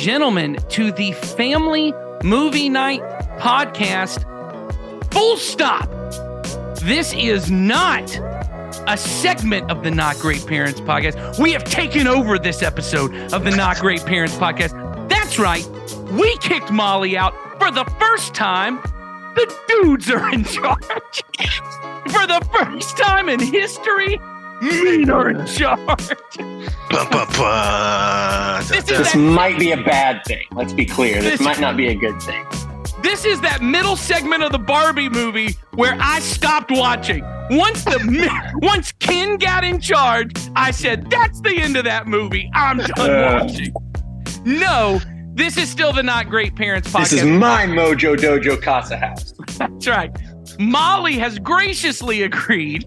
gentlemen, to the Family Movie Night podcast. Full stop. This is not a segment of the Not Great Parents podcast. We have taken over this episode of the Not Great Parents podcast. That's right. We kicked Molly out for the first time. The dudes are in charge. for the first time in history, men are in charge. This This might be a bad thing. Let's be clear. This, This- might not be a good thing. This is that middle segment of the Barbie movie where I stopped watching. Once the once Ken got in charge, I said, "That's the end of that movie. I'm done Uh. watching." No, this is still the Not Great Parents podcast. This is my Mojo Dojo Casa house. That's right. Molly has graciously agreed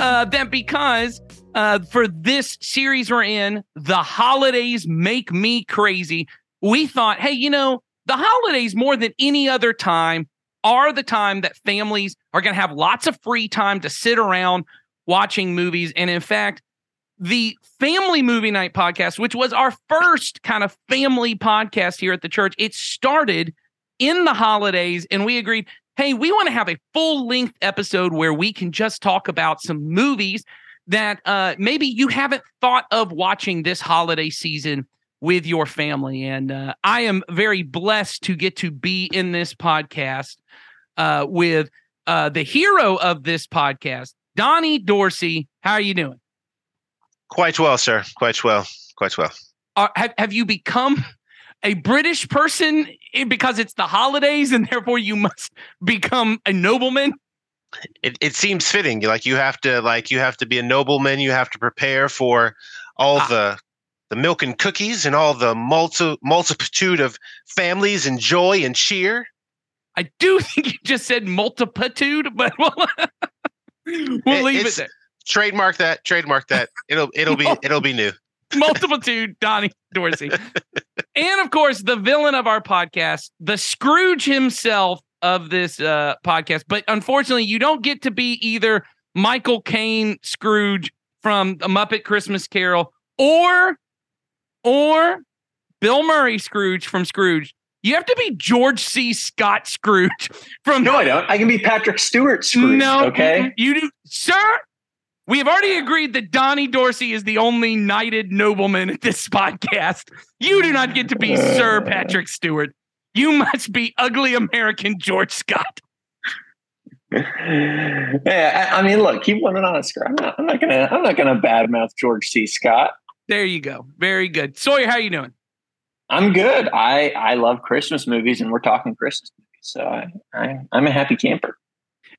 uh, that because uh, for this series we're in, the holidays make me crazy. We thought, hey, you know, the holidays more than any other time are the time that families are going to have lots of free time to sit around watching movies. And in fact, the Family Movie Night podcast, which was our first kind of family podcast here at the church, it started in the holidays, and we agreed hey, we want to have a full length episode where we can just talk about some movies that uh, maybe you haven't thought of watching this holiday season with your family. And uh, I am very blessed to get to be in this podcast uh, with uh, the hero of this podcast, Donnie Dorsey. How are you doing? Quite well, sir. Quite well. Quite well. Are, have, have you become a British person because it's the holidays and therefore you must become a nobleman? It it seems fitting. Like you have to like you have to be a nobleman. You have to prepare for all Ah. the the milk and cookies and all the multi, multitude of families and joy and cheer. I do think you just said multitude, but we'll, we'll leave it there. Trademark that. Trademark that. It'll it'll be it'll be new. Multitude, Donnie Dorsey. and of course, the villain of our podcast, the Scrooge himself of this uh, podcast. But unfortunately, you don't get to be either Michael Caine Scrooge from A Muppet Christmas Carol or or Bill Murray Scrooge from Scrooge. You have to be George C. Scott Scrooge from No, I don't. I can be Patrick Stewart Scrooge. no, Okay. you do, sir. We have already agreed that Donnie Dorsey is the only knighted nobleman at this podcast. You do not get to be Sir Patrick Stewart. You must be ugly American George Scott. yeah, I, I mean, look, keep winning Oscar. I'm not, I'm not gonna. I'm not gonna badmouth George C. Scott. There you go. Very good. Sawyer, how are you doing? I'm good. I I love Christmas movies, and we're talking Christmas movies, so I, I I'm a happy camper.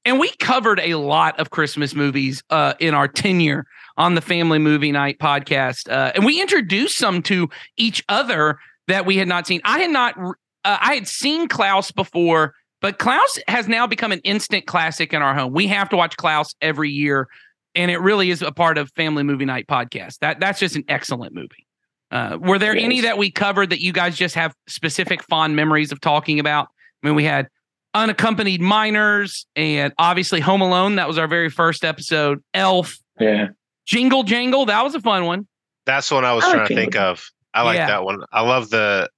And we covered a lot of Christmas movies uh, in our tenure on the Family Movie Night podcast, uh, and we introduced some to each other that we had not seen. I had not, uh, I had seen Klaus before, but Klaus has now become an instant classic in our home. We have to watch Klaus every year, and it really is a part of Family Movie Night podcast. That that's just an excellent movie. Uh, were there It any that we covered that you guys just have specific fond memories of talking about? I mean, we had unaccompanied minors and obviously Home Alone. That was our very first episode. Elf, Yeah. Jingle Jangle. That was a fun one. That's the one I was I trying like to think of. I like Yeah. that one. I love the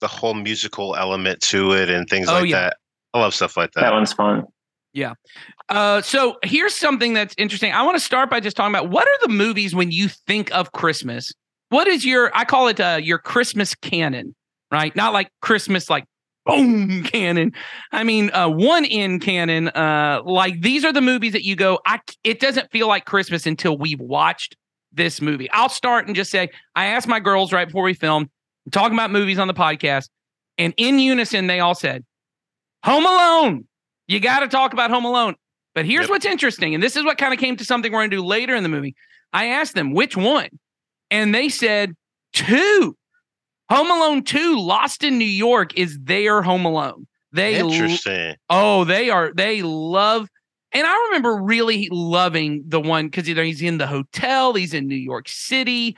the whole musical element to it and things Oh, like yeah. that. I love stuff like that. That one's fun. Yeah. Uh, so here's something that's interesting. I want to start by just talking about what are the movies when you think of Christmas? What is your I call it uh, your Christmas canon, right? Not like Christmas like boom canon. I mean, uh, one in canon. Uh, like these are the movies that you go. I it doesn't feel like Christmas until we've watched this movie. I'll start and just say I asked my girls right before we filmed, talking about movies on the podcast, and in unison they all said, "Home Alone." You got to talk about Home Alone. But here's Yep. what's interesting, and this is what kind of came to something we're going to do later in the movie. I asked them which one, and they said two. Home Alone 2 Lost in New York is their Home Alone. They Interesting. oh, they are they love and I remember really loving the one because he's in the hotel, he's in New York City.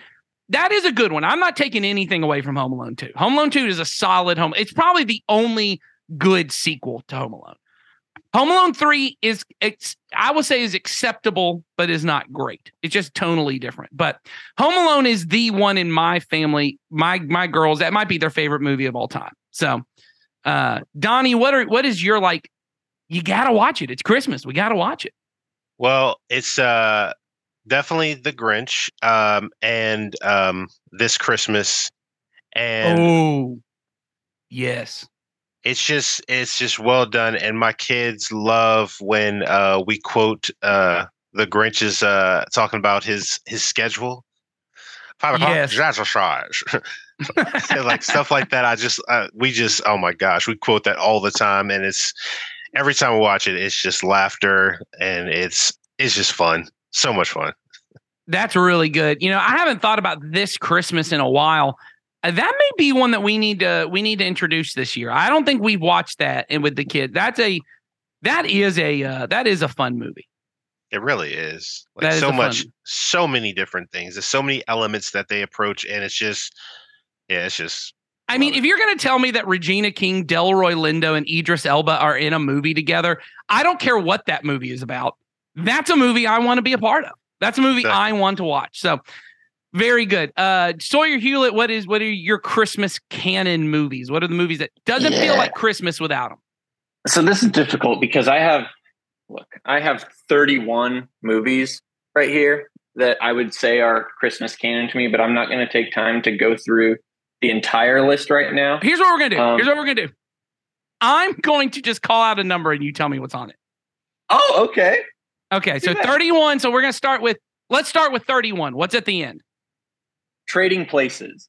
That is a good one. I'm not taking anything away from Home Alone 2. Home Alone 2 is a solid home. It's probably the only good sequel to Home Alone. Home Alone 3 is ex- I would say is acceptable, but is not great. It's just tonally different. But Home Alone is the one in my family, my my girls, that might be their favorite movie of all time. So uh Donnie, what are what is your like you gotta watch it. It's Christmas. We gotta watch it. Well, it's uh definitely the Grinch um and um this Christmas and oh yes. It's just it's just well done and my kids love when uh we quote uh the Grinch is uh talking about his his schedule. Five o'clock, Yes. Like stuff like that. I just uh, we just oh my gosh, we quote that all the time, and it's every time we watch it, it's just laughter and it's it's just fun, so much fun. That's really good. You know, I haven't thought about this Christmas in a while. Uh, that may be one that we need to we need to introduce this year. I don't think we've watched that and with the kid. That's a that is a uh, that is a fun movie. It really is like That is so much, so many different things. There's so many elements that they approach, and it's just yeah, it's just I mean, it. if you're going to tell me that Regina King, Delroy Lindo, and Idris Elba are in a movie together, I don't care what that movie is about. That's a movie I want to be a part of. That's a movie. I want to watch. So, very good. Uh, Sawyer Hewlett, what is what are your Christmas canon movies? What are the movies that doesn't feel like Christmas without them? So this is difficult because I have look, I have 31 movies right here that I would say are Christmas canon to me, but I'm not going to take time to go through the entire list right now. Here's what we're gonna do. Um, Here's what we're gonna do. I'm going to just call out a number and you tell me what's on it. Oh, okay. Okay, so Do that. 31. So we're gonna start with let's start with 31. What's at the end? Trading Places.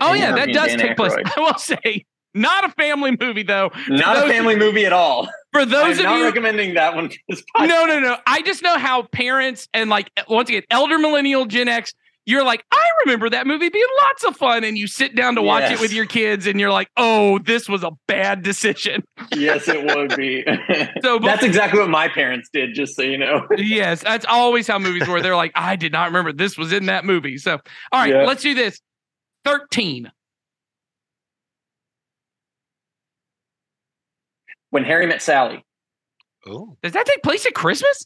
Oh yeah, that does Dan take place. I will say, not a family movie though. Not those- a family movie at all. For those I'm of not you, recommending that one. no, no, no. I just know how parents and like once again, elder millennial Gen X. You're like, I remember that movie being lots of fun, and you sit down to watch it with your kids, and you're like, oh, this was a bad decision. yes, it would be. So, That's exactly what my parents did. Just so you know. yes, that's always how movies were. They're like, I did not remember this was in that movie. So, all right, Yeah. let's do this. Thirteen. When Harry Met Sally. oh Does that take place at Christmas?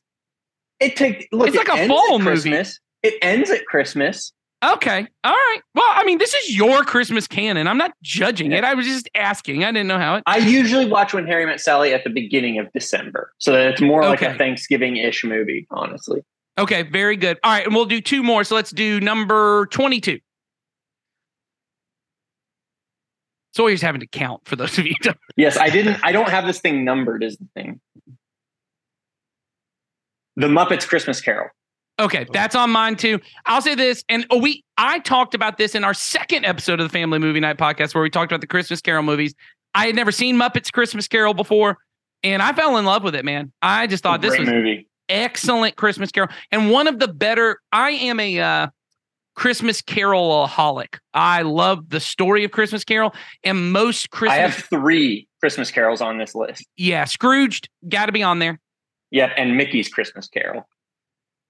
It take look. It's it like a ends fall at movie. Christmas. It ends at Christmas. Okay. All right. Well, I mean, this is your Christmas canon. I'm not judging it. I was just asking. I didn't know how it. I usually watch When Harry Met Sally at the beginning of December, so that it's more like Okay. a Thanksgiving-ish movie. Honestly, Okay. Very good. All right. And we'll do two more. So let's do number 22. So Sawyer's having to count for those of you. yes, I didn't. I don't have this thing numbered. Is the thing. The Muppets Christmas Carol. Okay, that's on mine too. I'll say this, and oh, we I talked about this in our second episode of the Family Movie Night podcast where we talked about the Christmas Carol movies. I had never seen Muppets Christmas Carol before, and I fell in love with it, man. I just thought this was movie. excellent Christmas Carol and one of the better. I am a uh, Christmas Carol-aholic. I love the story of Christmas Carol, and most Christmas. I have three Christmas carols on this list. yeah, Scrooged got to be on there. Yep, and Mickey's Christmas Carol.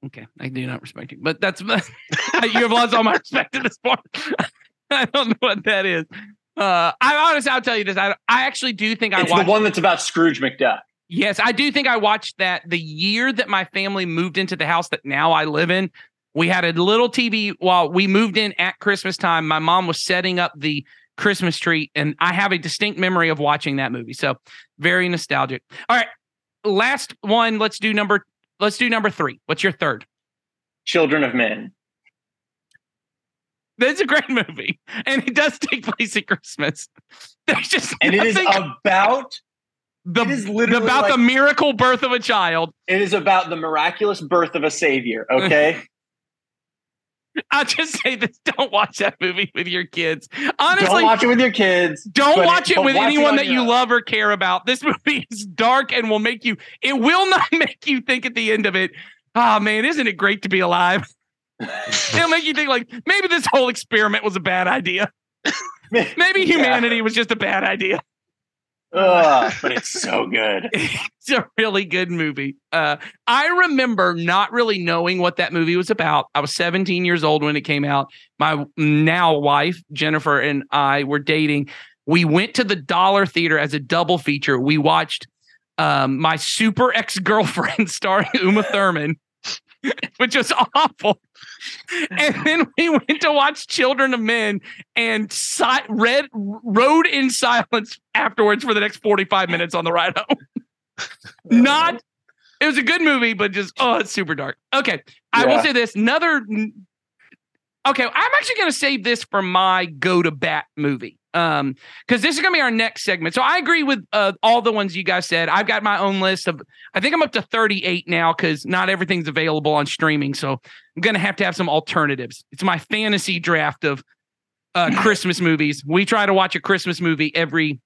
Okay, I do not respect you, but that's you have lost all my respect at this point. I don't know what that is. Uh, I honestly, I'll tell you this. I I actually do think I It's watched. the one that's about Scrooge McDuck. yes, I do think I watched that the year that my family moved into the house that now I live in. We had a little TV while we moved in at Christmas time. My mom was setting up the Christmas tree, and I have a distinct memory of watching that movie. So very nostalgic. All right, last one. Let's do number. Let's do number three. What's your third? Children of Men. That's a great movie, and it does take place at Christmas. There's just And it is about the, it is literally about the miracle birth of a child. it is about the miraculous birth of a savior. Okay. I'll just say this: don't watch that movie with your kids. Honestly, don't watch it with your kids. Don't watch it but with watch anyone on that you own. love or care about. This movie is dark and will make you. It will not make you think at the end of it. Oh man, isn't it great to be alive? It'll make you think like maybe this whole experiment was a bad idea. Maybe Yeah. humanity was just a bad idea. Ugh, but it's so good. it's a really good movie. Uh, I remember not really knowing what that movie was about. I was 17 years old when it came out. My now wife, Jennifer, and I were dating. We went to the Dollar Theater as a double feature. We watched um, my super ex girlfriend starring Uma Thurman, which was awful. And then we went to watch Children of Men and si- read rode in silence afterwards for the next 45 minutes on the ride home. Not it was a good movie, but just oh, it's super dark. Okay. I will say this. Another okay, I'm actually gonna save this for my go to bat movie. Um, because this is gonna be our next segment. So I agree with uh, all the ones you guys said. I've got my own list of I think I'm up to 38 now because not everything's available on streaming. So I'm gonna have to have some alternatives. It's my fantasy draft of uh Christmas movies. We try to watch a Christmas movie every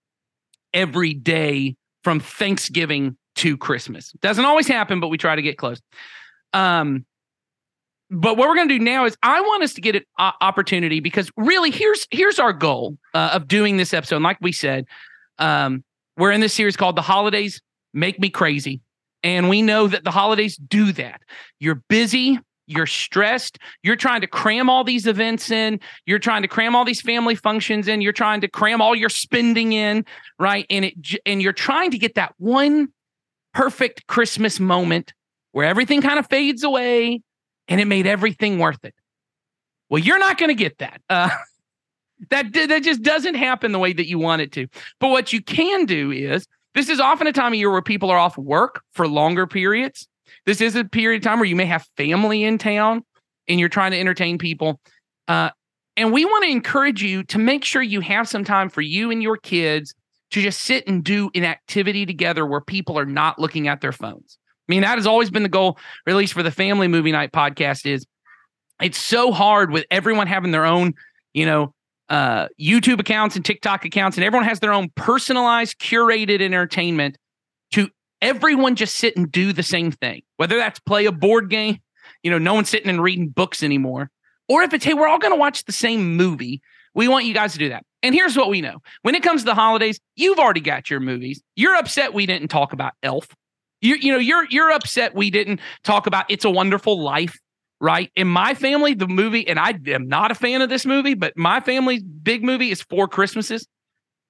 every day from Thanksgiving to Christmas. Doesn't always happen, but we try to get close. Um, but what we're going to do now is I want us to get an opportunity because really here's here's our goal uh, of doing this episode. And like we said, um, we're in this series called "The Holidays Make Me Crazy," and we know that the holidays do that. You're busy. You're stressed. You're trying to cram all these events in. You're trying to cram all these family functions in. You're trying to cram all your spending in, right? And it and you're trying to get that one perfect Christmas moment where everything kind of fades away and it made everything worth it. Well, you're not going to get that. Uh, that that just doesn't happen the way that you want it to. But what you can do is this is often a time of year where people are off work for longer periods. This is a period of time where you may have family in town and you're trying to entertain people. Uh, and we want to encourage you to make sure you have some time for you and your kids to just sit and do an activity together where people are not looking at their phones. I mean, that has always been the goal, or at least for the Family Movie Night podcast, is it's so hard with everyone having their own, you know, uh, YouTube accounts and TikTok accounts, and everyone has their own personalized, curated entertainment to everyone just sit and do the same thing, whether that's play a board game, you know, no one's sitting and reading books anymore, or if it's, hey, we're all going to watch the same movie. We want you guys to do that. And here's what we know when it comes to the holidays, you've already got your movies. You're upset we didn't talk about Elf. You, you know, you're you're upset we didn't talk about It's a Wonderful Life, right? In my family, the movie, and I am not a fan of this movie, but my family's big movie is Four Christmases.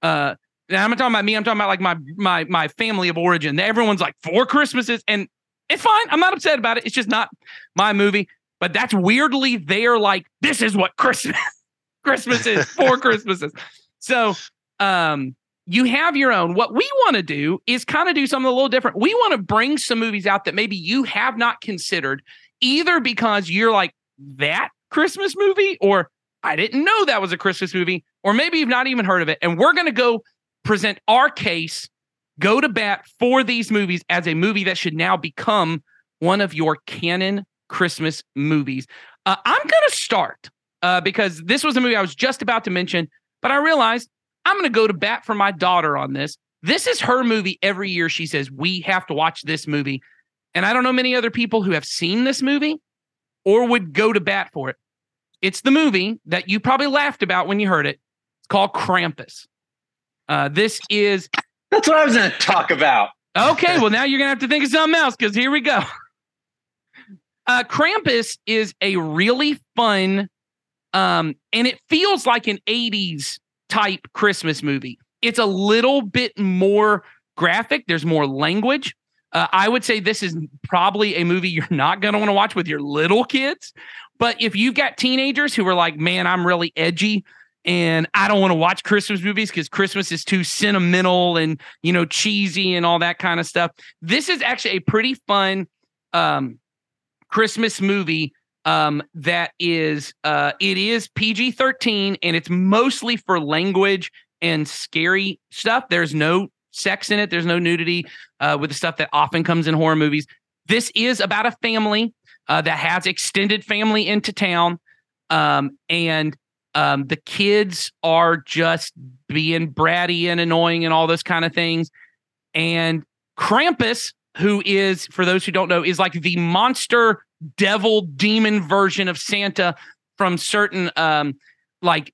Uh, and I'm not talking about me. I'm talking about like my my my family of origin. Everyone's like Four Christmases, and it's fine. I'm not upset about it. It's just not my movie. But that's weirdly they're like this is what Christmas Christmas is. Four Christmases. So um you have your own. What we want to do is kind of do something a little different. We want to bring some movies out that maybe you have not considered, either because you're like that Christmas movie, or I didn't know that was a Christmas movie, or maybe you've not even heard of it. And we're going to go present our case, go to bat for these movies as a movie that should now become one of your canon Christmas movies. Uh, I'm going to start uh, because this was a movie I was just about to mention, but I realized I'm going to go to bat for my daughter on this. This is her movie every year. She says, We have to watch this movie. And I don't know many other people who have seen this movie or would go to bat for it. It's the movie that you probably laughed about when you heard it. It's called Krampus. Uh, this is That's what I was going to talk about. okay. Well, now you're going to have to think of something else because here we go. Uh, Krampus is a really fun, um, and it feels like an 80s type Christmas movie. It's a little bit more graphic, there's more language. Uh, I would say this is probably a movie you're not going to want to watch with your little kids. But if you've got teenagers who are like, man, I'm really edgy and I don't want to watch Christmas movies because Christmas is too sentimental and, you know, cheesy and all that kind of stuff, this is actually a pretty fun um, Christmas movie um, that is uh, it is PG thirteen and it's mostly for language and scary stuff. There's no sex in it. There's no nudity uh, with the stuff that often comes in horror movies. This is about a family uh, that has extended family into town, um, and um, the kids are just being bratty and annoying and all those kind of things. And Krampus, who is, for those who don't know, is like the monster devil demon version of Santa from certain um like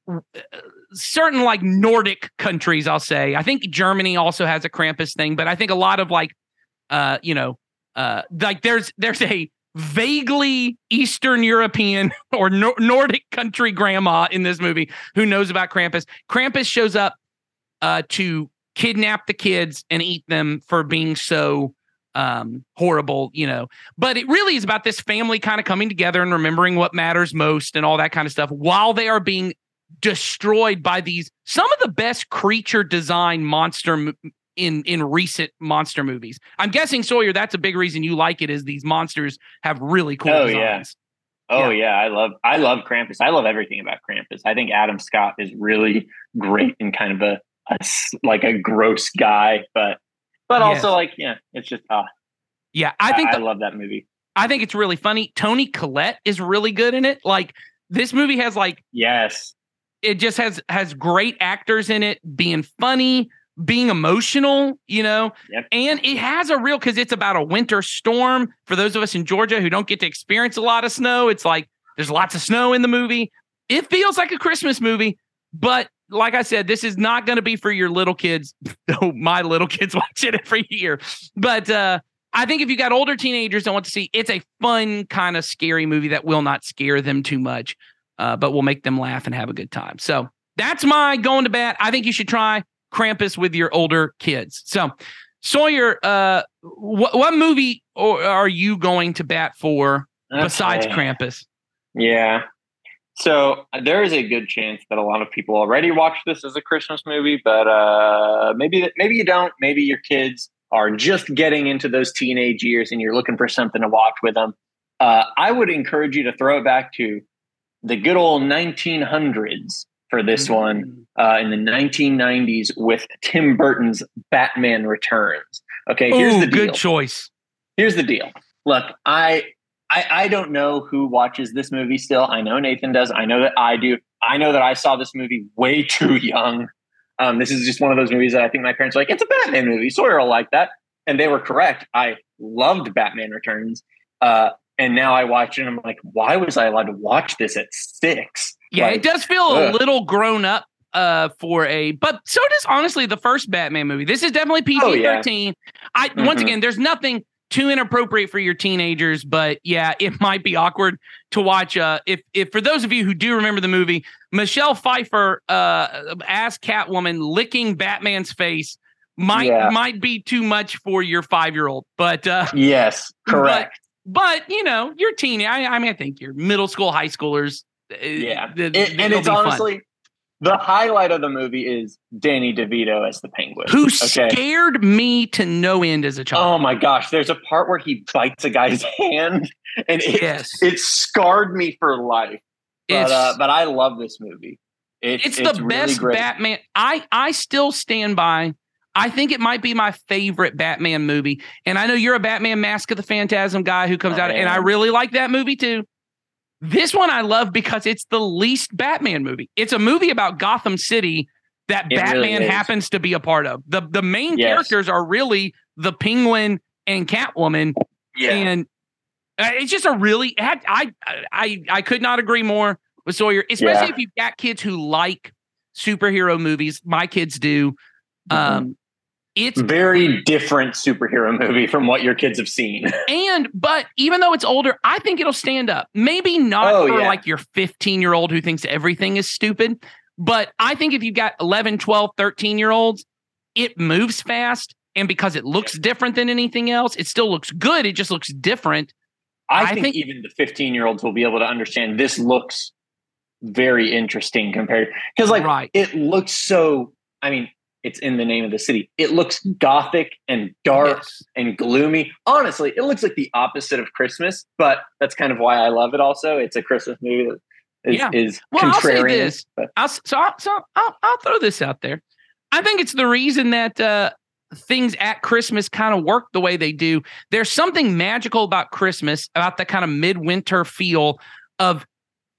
certain like Nordic countries, I'll say. I think Germany also has a Krampus thing, but I think a lot of like uh you know uh like there's there's a vaguely Eastern European or Nor- Nordic country grandma in this movie who knows about Krampus. Krampus shows up uh to kidnap the kids and eat them for being so um horrible you know but it really is about this family kind of coming together and remembering what matters most and all that kind of stuff while they are being destroyed by these some of the best creature design monster in in recent monster movies. I'm guessing Sawyer, that's a big reason you like it. Is these monsters have really cool oh, designs. Yeah. Oh yeah. yeah, I love I love Krampus. I love everything about Krampus. I think Adam Scott is really great and kind of a, a like a gross guy, but but also yes. like yeah, it's just uh yeah. I think I, the, I love that movie. I think it's really funny. Toni Collette is really good in it. Like this movie has like yes, it just has has great actors in it, being funny, being emotional, you know, yep. and it has a real because it's about a winter storm. For those of us in Georgia who don't get to experience a lot of snow, it's like there's lots of snow in the movie. It feels like a Christmas movie, but like I said, this is not going to be for your little kids. Though my little kids watch it every year, but uh, I think if you got older teenagers that want to see, it's a fun kind of scary movie that will not scare them too much, uh, but will make them laugh and have a good time. So that's my going to bat. I think you should try Krampus with your older kids. So, Sawyer, uh, what, what movie are you going to bat for okay. besides Krampus? Yeah. So there is a good chance that a lot of people already watch this as a Christmas movie, but uh, maybe maybe you don't. Maybe your kids are just getting into those teenage years and you're looking for something to watch with them. Uh, I would encourage you to throw it back to the good old 1900s for this mm-hmm. one uh, in the 1990s with Tim Burton's Batman Returns. Okay, here's Ooh, the deal. Good choice. Here's the deal. Look, I, I I don't know who watches this movie still. I know Nathan does. I know that I do. I know that I saw this movie way too young. Um, this is just one of those movies that I think my parents are like, it's a Batman movie. Sawyer will like that. And they were correct. I loved Batman Returns. Uh, and now I watch it and I'm like, why was I allowed to watch this at six? Yeah, like, it does feel ugh. a little grown up uh for a but so does honestly the first Batman movie. This is definitely PG-13. Oh, yeah. I mm-hmm. once again there's nothing too inappropriate for your teenagers, but yeah, it might be awkward to watch uh if if for those of you who do remember the movie, Michelle Pfeiffer uh as Catwoman licking Batman's face might yeah. might be too much for your 5-year-old. But uh Yes, correct. But, but you know, you're teen. I, I mean I think you're middle school, high schoolers uh, yeah, it, and it's honestly fun. The highlight of the movie is Danny DeVito as the Penguin, who okay? scared me to no end as a child. Oh my gosh, there's a part where he bites a guy's hand, and it, yes. it scarred me for life. But uh, but I love this movie. It's, it's, it's the really best great. Batman. I I still stand by. I think it might be my favorite Batman movie. And I know you're a Batman Mask of the Phantasm guy who comes I out, am. and I really like that movie too. This one I love because it's the least Batman movie. It's a movie about Gotham City that it Batman really happens to be a part of. The the main yes. characters are really the Penguin and Catwoman. Yeah. And uh, it's just a really I I I could not agree more with Sawyer, especially yeah. if you've got kids who like superhero movies. My kids do. Mm-hmm. Um it's very different superhero movie from what your kids have seen. And but even though it's older, I think it'll stand up. Maybe not oh, for yeah. like your 15 year old who thinks everything is stupid, but I think if you've got 11, 12, 13 year olds, it moves fast. And because it looks different than anything else, it still looks good. It just looks different. I, I think, think even the 15 year olds will be able to understand this looks very interesting compared because like right. it looks so I mean, it's in the name of the city. It looks gothic and dark yes. and gloomy. Honestly, it looks like the opposite of Christmas, but that's kind of why I love it. Also, it's a Christmas movie that is, yeah. is well, contrarian. I'll say this. I'll, so, I'll, so I'll, I'll throw this out there. I think it's the reason that uh, things at Christmas kind of work the way they do. There's something magical about Christmas, about the kind of midwinter feel of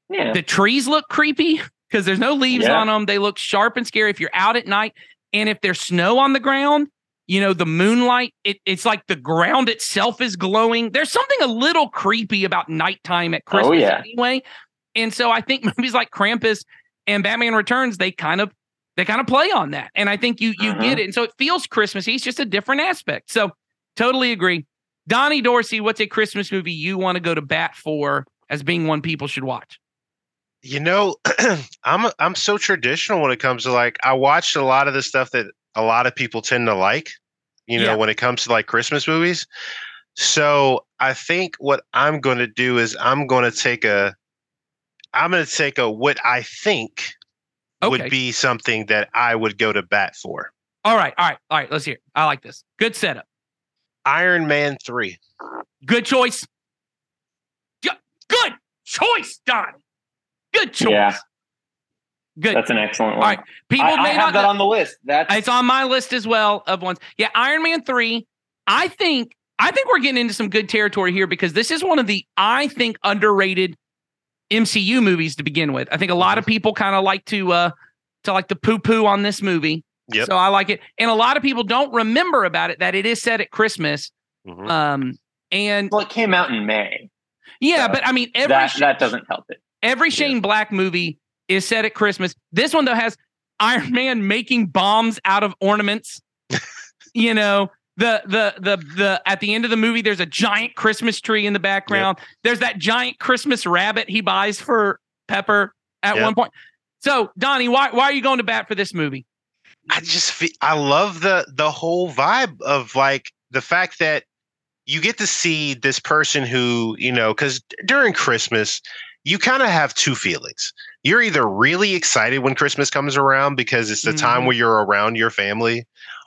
yeah. the trees look creepy because there's no leaves yeah. on them. They look sharp and scary. If you're out at night, and if there's snow on the ground, you know, the moonlight, it, it's like the ground itself is glowing. There's something a little creepy about nighttime at oh, Christmas oh, yeah. anyway. And so I think movies like Krampus and Batman Returns, they kind of they kind of play on that. And I think you you uh-huh. get it. And so it feels Christmassy. It's just a different aspect. So totally agree. Donnie Dorsey, what's a Christmas movie you want to go to bat for as being one people should watch? You know, I'm I'm so traditional when it comes to like I watched a lot of the stuff that a lot of people tend to like, you know, Yeah. when it comes to like Christmas movies. So I think what I'm going to do is I'm going to take a, I'm going to take a what I think Okay. would be something that I would go to bat for. All right. All right. All right. Let's hear. it. I like this. Good setup. Iron Man 3. Good choice. Good choice, Don. Good choice. Yeah. Good. That's an excellent one. All right. People I, I may have not that know- on the list. That's It's on my list as well of ones. Yeah, Iron Man 3. I think I think we're getting into some good territory here because this is one of the I think underrated MCU movies to begin with. I think a lot of people kind of like to uh to like to poo-poo on this movie. Yep. So I like it. And a lot of people don't remember about it that it is set at Christmas. Mhm. Um and well, it came out in May. yeah, So but I mean every That sh- that doesn't help it. Every Yeah. Shane Black movie is set at Christmas. This one though has Iron Man making bombs out of ornaments. you know, the the the the at the end of the movie, there's a giant Christmas tree in the background. There's that giant Christmas rabbit he buys for Pepper at Yep. one point. So, Donnie, why why are you going to bat for this movie? I just feel, I love the the whole vibe of like the fact that you get to see this person who you know because during Christmas you kind of have two feelings. You're either really excited when Christmas comes around because it's the time Mhm. where you're around your family,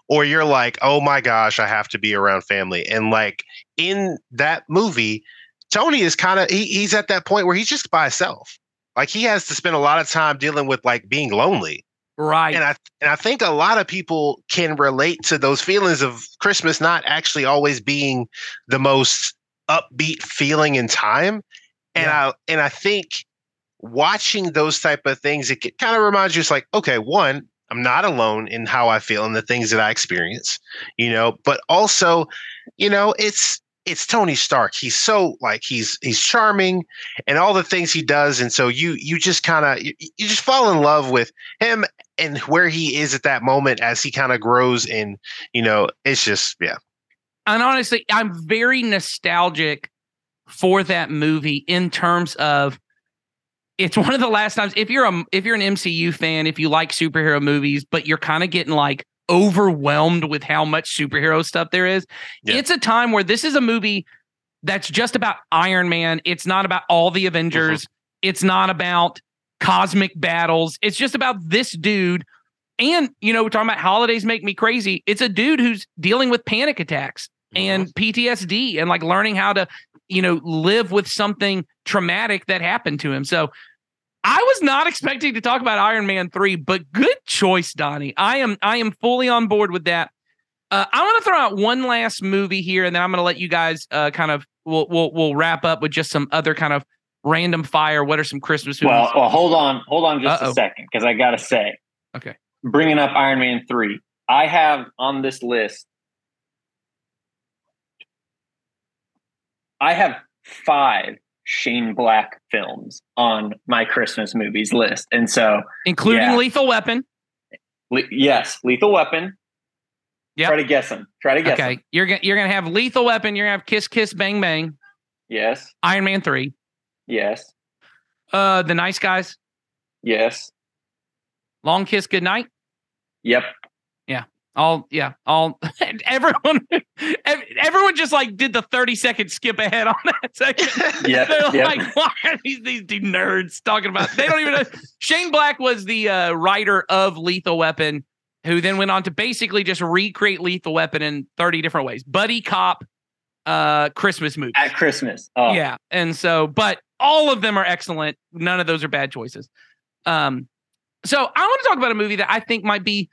or you're like, oh my gosh, I have to be around family. And like in that movie, Tony is kind of he, he's at that point where he's just by himself. Like he has to spend a lot of time dealing with like being lonely Right. and I and I think a lot of people can relate to those feelings of Christmas not actually always being the most upbeat feeling in time. And I and I think watching those type of things, it kind of reminds you, it's like, okay, one, I'm not alone in how I feel and the things that I experience, you know, but also, you know, it's it's Tony Stark. He's so like he's he's charming and all the things he does. And so you you just kind of you, you just fall in love with him and where he is at that moment as he kind of grows and you know it's just yeah and honestly, I'm very nostalgic for that movie in terms of it's one of the last times if you're a if you're an MCU fan, if you like superhero movies, but you're kind of getting like overwhelmed with how much superhero stuff there is. Yeah. It's a time where this is a movie that's just about Iron Man. It's not about all the Avengers. Mm-hmm. It's not about cosmic battles. It's just about this dude. And, you know, we're talking about holidays make me crazy. It's a dude who's dealing with panic attacks and mm-hmm. PTSD and like learning how to, you know, live with something traumatic that happened to him. So I was not expecting to talk about Iron Man 3, but good choice, Donnie. I am I am fully on board with that. Uh, I want to throw out one last movie here, and then I'm going to let you guys uh, kind of we'll, we'll we'll wrap up with just some other kind of random fire. What are some Christmas movies? Well, well, hold on, hold on just Uh-oh. a second, because I gotta say, Okay. bringing up Iron Man three, I have on this list, I have five Shane Black films on my Christmas movies list, and so including yeah. Lethal Weapon. le- yes, Lethal Weapon. Yep. Try to guess them. Try to guess Okay, them. you're gonna you're gonna have Lethal Weapon. You're gonna have Kiss Kiss Bang Bang, Yes, Iron Man three, yes, uh, The Nice Guys, yes. Long Kiss Goodnight. Yep. All yeah, all everyone everyone just like did the 30 second skip ahead on that section. Yeah. They're yep. like, why are these these nerds talking about? They don't even know. Shane Black was the uh, writer of Lethal Weapon, who then went on to basically just recreate Lethal Weapon in 30 different ways. Buddy cop, uh, Christmas movie. At Christmas. Oh, Yeah. And so, but all of them are excellent. None of those are bad choices. Um, so I want to talk about a movie that I think might be,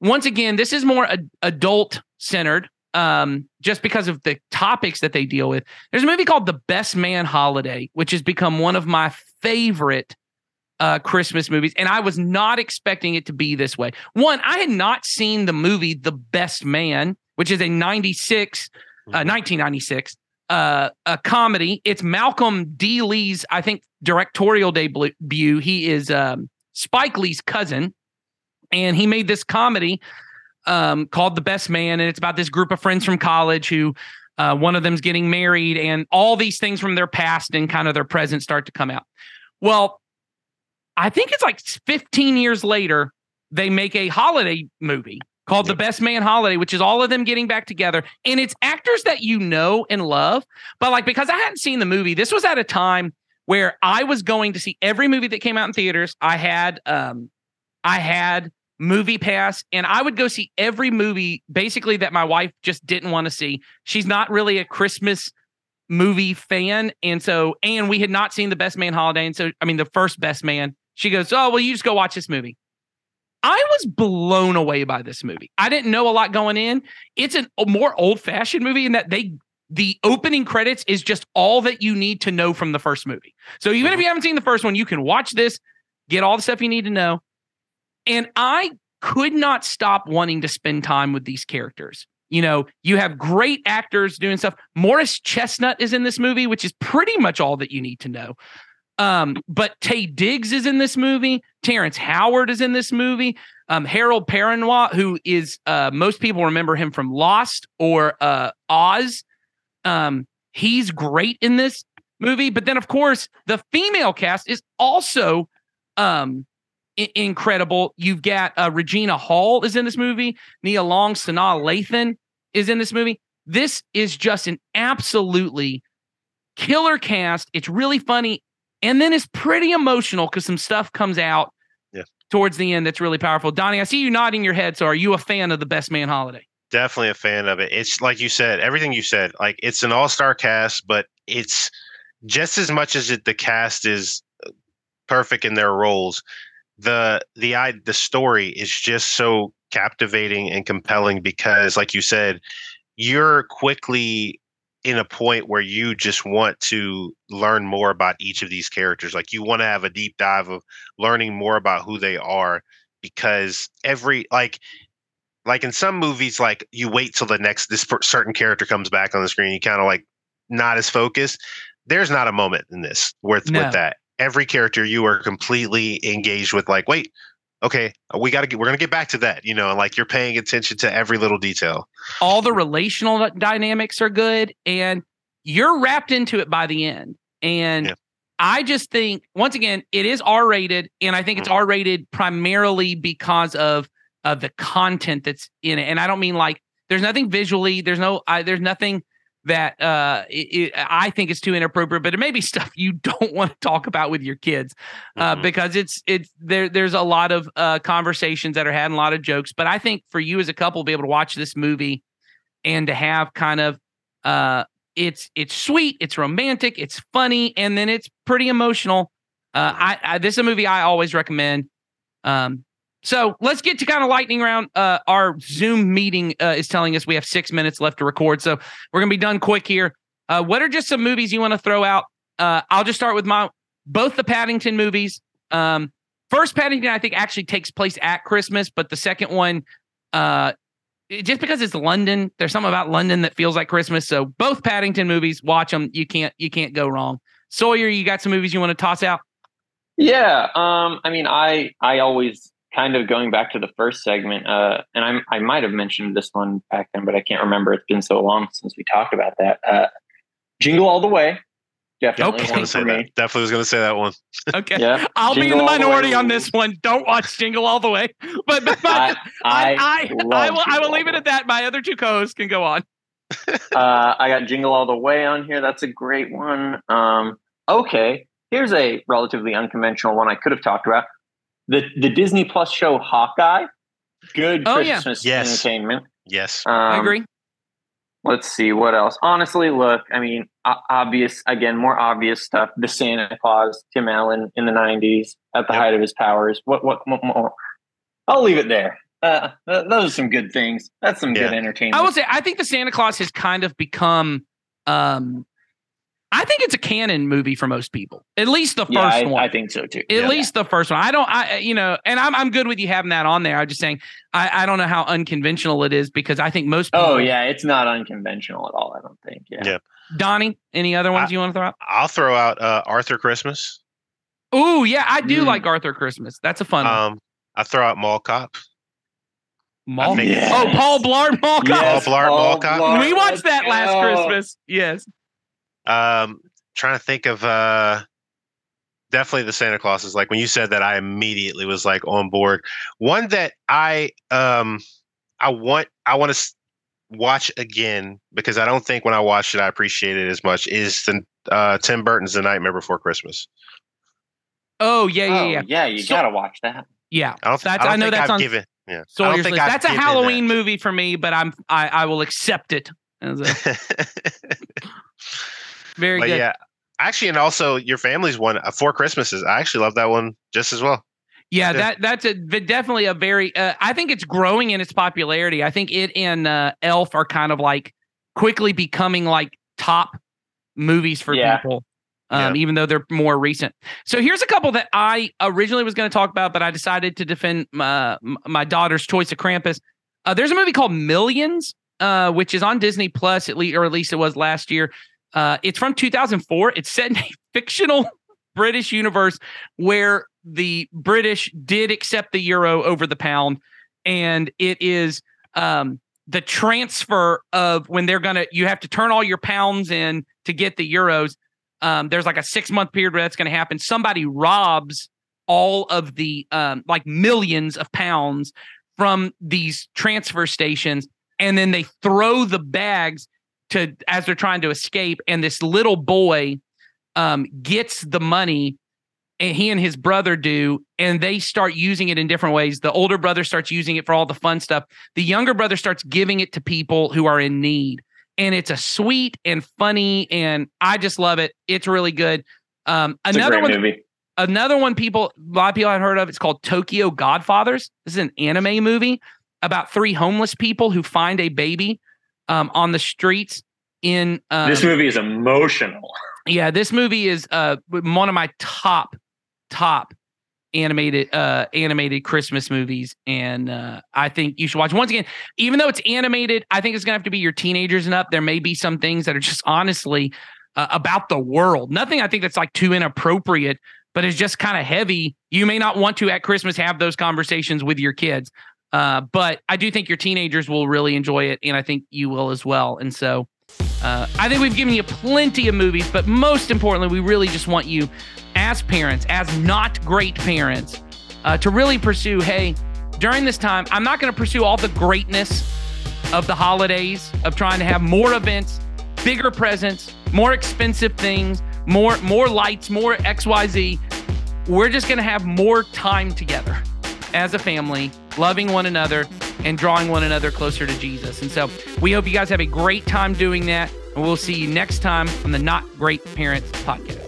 once again, this is more ad- adult centered, um, just because of the topics that they deal with. There's a movie called The Best Man Holiday, which has become one of my favorite uh, Christmas movies. And I was not expecting it to be this way. One, I had not seen the movie The Best Man, which is a 96, uh, 1996 uh, a comedy. It's Malcolm D. Lee's, I think, directorial debut. He is um, Spike Lee's cousin, and he made this comedy um, called The Best Man, and it's about this group of friends from college who. Uh, one of them's getting married, and all these things from their past and kind of their present start to come out. Well, I think it's like 15 years later, they make a holiday movie called The Best Man Holiday, which is all of them getting back together. And it's actors that you know and love. But like, because I hadn't seen the movie, this was at a time where I was going to see every movie that came out in theaters. I had, um, I had movie pass and I would go see every movie basically that my wife just didn't want to see. She's not really a Christmas movie fan. And so, and we had not seen The Best Man Holiday. And so, I mean, the first Best Man, she goes, Oh, well, you just go watch this movie. I was blown away by this movie. I didn't know a lot going in. It's an, a more old fashioned movie in that they the opening credits is just all that you need to know from the first movie. So even if mm-hmm. you haven't seen the first one, you can watch this, get all the stuff you need to know. And I could not stop wanting to spend time with these characters. You know, you have great actors doing stuff. Morris Chestnut is in this movie, which is pretty much all that you need to know. Um, but Taye Diggs is in this movie. Terrence Howard is in this movie. Um, Harold Perrineau, who is uh, most people remember him from Lost or uh, Oz. Um, he's great in this movie. But then, of course, the female cast is also um, I- incredible. You've got uh, Regina Hall is in this movie. Nia Long, Sanaa Lathan is in this movie. This is just an absolutely killer cast. It's really funny and then it's pretty emotional because some stuff comes out yeah. towards the end that's really powerful. Donnie, I see you nodding your head. So are you a fan of the Best Man Holiday? Definitely a fan of it. It's like you said, everything you said. Like it's an all-star cast, but it's just as much as it, the cast is uh, perfect in their roles. The the I the story is just so captivating and compelling because, like you said, you're quickly in a point where you just want to learn more about each of these characters. Like you want to have a deep dive of learning more about who they are because every like like in some movies like you wait till the next this certain character comes back on the screen you kind of like not as focused there's not a moment in this with no. with that every character you are completely engaged with like wait okay, we got to get, we're going to get back to that, you know, like you're paying attention to every little detail. All the relational dynamics are good and you're wrapped into it by the end. And yeah. I just think, once again, it is R rated. And I think it's mm. R rated primarily because of, of the content that's in it. And I don't mean like there's nothing visually, there's no, I, there's nothing that uh, it, it, I think is too inappropriate, but it may be stuff you don't want to talk about with your kids uh, mm-hmm. because it's it's there. There's a lot of uh, conversations that are had and a lot of jokes. But I think for you as a couple to be able to watch this movie and to have kind of uh, it's it's sweet, it's romantic, it's funny, and then it's pretty emotional. Uh, mm-hmm. I, I this is a movie I always recommend. Um, so let's get to kind of lightning round. Uh, our Zoom meeting uh, is telling us we have six minutes left to record, so we're gonna be done quick here. Uh, what are just some movies you want to throw out? Uh, I'll just start with my both the Paddington movies. Um, first Paddington, I think, actually takes place at Christmas, but the second one, uh, just because it's London, there's something about London that feels like Christmas. So both Paddington movies, watch them. You can't you can't go wrong. Sawyer, you got some movies you want to toss out? Yeah, um, I mean, I I always kind of going back to the first segment, uh, and I'm, I might have mentioned this one back then, but I can't remember. It's been so long since we talked about that. Uh, Jingle All the Way. Definitely okay. was that. Definitely was going to say that one. okay. Yeah. I'll Jingle be in the minority the on this one. Don't watch Jingle All the Way. But, but I, I, I, I, will, I will leave it at that. My other two co-hosts can go on. uh, I got Jingle All the Way on here. That's a great one. Um, okay. Here's a relatively unconventional one I could have talked about the the Disney Plus show Hawkeye. Good oh, Christmas yeah. yes. entertainment. Yes, um, I agree. Let's see what else. Honestly, look, I mean, obvious again, more obvious stuff. The Santa Claus, Tim Allen in the '90s at the yep. height of his powers. What, what, what more? I'll leave it there. Uh, those are some good things. That's some yeah. good entertainment. I will say, I think the Santa Claus has kind of become um, I think it's a canon movie for most people. At least the first yeah, I, one. I think so too. At yeah. least the first one. I don't. I you know, and I'm I'm good with you having that on there. I'm just saying I I don't know how unconventional it is because I think most. Oh, people, oh yeah, it's not unconventional at all. I don't think. Yeah. yeah. Donnie, any other ones I, you want to throw out? I'll throw out uh, Arthur Christmas. Oh yeah, I do mm. like Arthur Christmas. That's a fun um, one. I throw out Mall Cop. Mall. Yes. Oh, Paul Blart Mall Cop. Yes, Paul Blart Mall Cop. We watched that last Christmas. Yes. Um, trying to think of uh definitely the Santa Claus is like when you said that I immediately was like on board. One that I um I want I want to watch again because I don't think when I watched it I appreciated it as much is the uh, Tim Burton's The Nightmare Before Christmas. Oh yeah, yeah, Oh, yeah, yeah, you So- gotta watch that. yeah. I don't. That's- I, don't I know think that's I've on given. Yeah, I don't Sawyer's think List. I've That's a given Halloween movie for me, but I'm I I will accept it. As a, that. very but good. yeah, actually, and also your family's one. Uh, Four Christmases. I actually love that one just as well. Yeah, Yeah. that that's a v- definitely a very. Uh, I think it's growing in its popularity. I think it and uh, Elf are kind of like quickly becoming like top movies for Yeah. people, um, even though they're more recent. So here's a couple that I originally was going to talk about, but I decided to defend my, my daughter's choice of Krampus. Uh, there's a movie called Millions, uh, which is on Disney Plus, at least, or at least it was last year. Uh, it's from 2004. It's set in a fictional British universe where the British did accept the euro over the pound, and it is um, the transfer of when they're gonna you have to turn all your pounds in to get the euros. Um, there's like a six month period where that's going to happen. Somebody robs all of the um, like millions of pounds from these transfer stations, and then they throw the bags to as they're trying to escape. And this little boy um, gets the money and he and his brother do, and they start using it in different ways. The older brother starts using it for all the fun stuff. The younger brother starts giving it to people who are in need. And it's a sweet and funny, and I just love it. It's really good. Um, It's another one, movie. another one people a lot of people have heard of. It's called Tokyo Godfathers. This is an anime movie about three homeless people who find a baby um, on the streets in um, this movie is emotional. yeah, this movie is uh one of my top top animated uh animated Christmas movies and uh I think you should watch once again even though it's animated I think it's to have to be your teenagers and up. There may be some things that are just honestly uh, about the world. Nothing I think that's like too inappropriate but it's just kind of heavy. You may not want to at Christmas have those conversations with your kids uh but I do think your teenagers will really enjoy it and I think you will as well and so uh, I think we've given you plenty of movies, but most importantly, we really just want you, as parents, as not great parents, uh, to really pursue hey, during this time, I'm not going to pursue all the greatness of the holidays, of trying to have more events, bigger presents, more expensive things, more more lights, more XYZ. We're just going to have more time together as a family, loving one another and drawing one another closer to Jesus. And so we hope you guys have a great time doing that. And we'll see you next time on the Not Great Parents podcast.